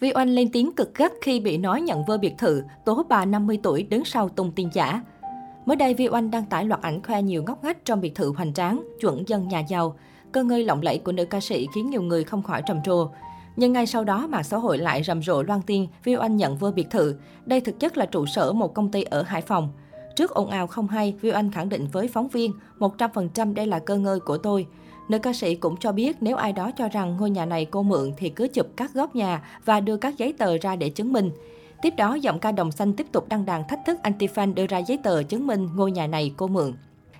Vi Oanh lên tiếng cực gắt khi bị nói nhận vơ biệt thự, tố bà 50 tuổi đứng sau tung tin giả. Mới đây, Vi Oanh đăng tải loạt ảnh khoe nhiều ngóc ngách trong biệt thự hoành tráng, chuẩn dân nhà giàu. Cơ ngơi lộng lẫy của nữ ca sĩ khiến nhiều người không khỏi trầm trồ. Nhưng ngay sau đó, mạng xã hội lại rầm rộ loan tin Vi Oanh nhận vơ biệt thự. Đây thực chất là trụ sở một công ty ở Hải Phòng. Trước ồn ào không hay, Vi Oanh khẳng định với phóng viên, 100% đây là cơ ngơi của tôi. Nữ ca sĩ cũng cho biết nếu ai đó cho rằng ngôi nhà này cô mượn thì cứ chụp các góc nhà và đưa các giấy tờ ra để chứng minh. Tiếp đó, giọng ca đồng xanh tiếp tục đăng đàn thách thức anti-fan đưa ra giấy tờ chứng minh ngôi nhà này cô mượn.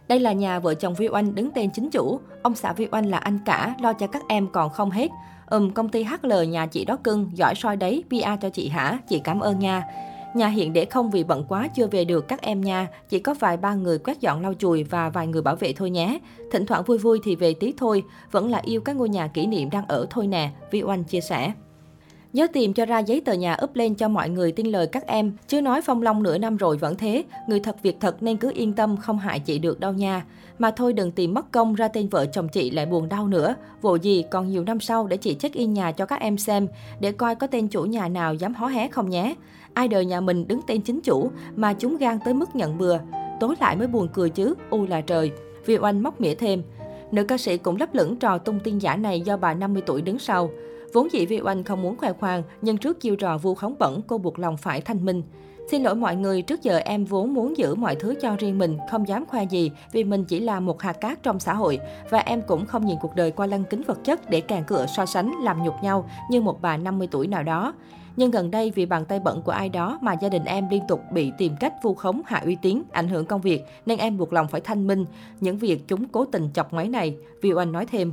Đây là nhà vợ chồng Vi Oanh đứng tên chính chủ. Ông xã Vi Oanh là anh cả, lo cho các em còn không hết. Ừm, công ty HL nhà chị đó cưng, giỏi soi đấy, PR cho chị hả? Chị cảm ơn nha. Nhà hiện để không vì bận quá chưa về được các em nha. Chỉ có vài ba người quét dọn lau chùi và vài người bảo vệ thôi nhé. Thỉnh thoảng vui vui thì về tí thôi. Vẫn là yêu các ngôi nhà kỷ niệm đang ở thôi nè, Vi Oanh chia sẻ. Nhớ tìm cho ra giấy tờ nhà up lên cho mọi người tin lời các em, chứ nói phong long nửa năm rồi vẫn thế, người thật việc thật nên cứ yên tâm không hại chị được đâu nha. Mà thôi đừng tìm mất công ra tên vợ chồng chị lại buồn đau nữa, vụ gì còn nhiều năm sau để chị check in nhà cho các em xem, để coi có tên chủ nhà nào dám hó hé không nhé. Ai đời nhà mình đứng tên chính chủ mà chúng gan tới mức nhận bừa, tối lại mới buồn cười chứ, u là trời. Vì Oanh móc mỉa thêm. Nữ ca sĩ cũng lấp lửng trò tung tin giả này do bà 50 tuổi đứng sau. Vốn dĩ Vi Oanh không muốn khoe khoang, nhưng trước chiêu trò vu khống bẩn, cô buộc lòng phải thanh minh. Xin lỗi mọi người, trước giờ em vốn muốn giữ mọi thứ cho riêng mình, không dám khoe gì vì mình chỉ là một hạt cát trong xã hội và em cũng không nhìn cuộc đời qua lăng kính vật chất để càng cửa so sánh, làm nhục nhau như một bà 50 tuổi nào đó. Nhưng gần đây vì bàn tay bận của ai đó mà gia đình em liên tục bị tìm cách vu khống hạ uy tín, ảnh hưởng công việc nên em buộc lòng phải thanh minh những việc chúng cố tình chọc máy này, Vi Oanh nói thêm.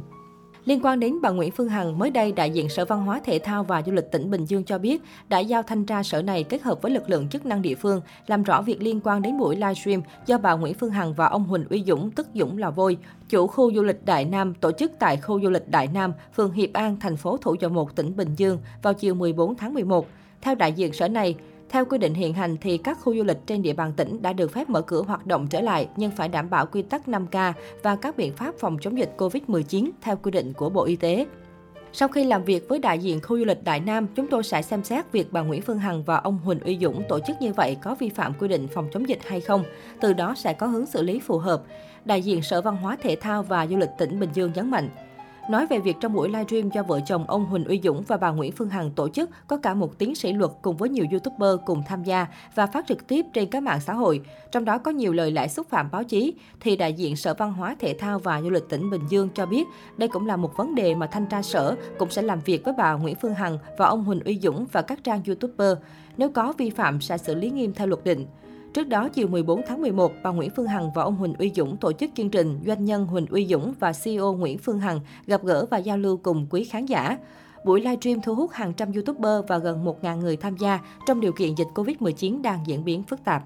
Liên quan đến bà Nguyễn Phương Hằng, mới đây đại diện Sở Văn hóa Thể thao và Du lịch tỉnh Bình Dương cho biết đã giao thanh tra sở này kết hợp với lực lượng chức năng địa phương làm rõ việc liên quan đến buổi livestream do bà Nguyễn Phương Hằng và ông Huỳnh Uy Dũng tức Dũng là Vôi, chủ khu du lịch Đại Nam tổ chức tại khu du lịch Đại Nam, phường Hiệp An, thành phố Thủ Dầu Một, tỉnh Bình Dương vào chiều 14 tháng 11. Theo đại diện sở này, theo quy định hiện hành thì các khu du lịch trên địa bàn tỉnh đã được phép mở cửa hoạt động trở lại nhưng phải đảm bảo quy tắc 5K và các biện pháp phòng chống dịch COVID-19 theo quy định của Bộ Y tế. Sau khi làm việc với đại diện khu du lịch Đại Nam, chúng tôi sẽ xem xét việc bà Nguyễn Phương Hằng và ông Huỳnh Uy Dũng tổ chức như vậy có vi phạm quy định phòng chống dịch hay không. Từ đó sẽ có hướng xử lý phù hợp. Đại diện Sở Văn hóa Thể thao và Du lịch tỉnh Bình Dương nhấn mạnh, Nói về việc trong buổi livestream do vợ chồng ông Huỳnh Uy Dũng và bà Nguyễn Phương Hằng tổ chức, có cả một tiến sĩ luật cùng với nhiều youtuber cùng tham gia và phát trực tiếp trên các mạng xã hội. Trong đó có nhiều lời lẽ xúc phạm báo chí, thì đại diện Sở Văn hóa Thể thao và Du lịch tỉnh Bình Dương cho biết đây cũng là một vấn đề mà thanh tra sở cũng sẽ làm việc với bà Nguyễn Phương Hằng và ông Huỳnh Uy Dũng và các trang youtuber. Nếu có vi phạm sẽ xử lý nghiêm theo luật định. Trước đó, chiều 14 tháng 11, bà Nguyễn Phương Hằng và ông Huỳnh Uy Dũng tổ chức chương trình Doanh nhân Huỳnh Uy Dũng và CEO Nguyễn Phương Hằng gặp gỡ và giao lưu cùng quý khán giả. Buổi livestream thu hút hàng trăm YouTuber và gần 1.000 người tham gia trong điều kiện dịch Covid-19 đang diễn biến phức tạp.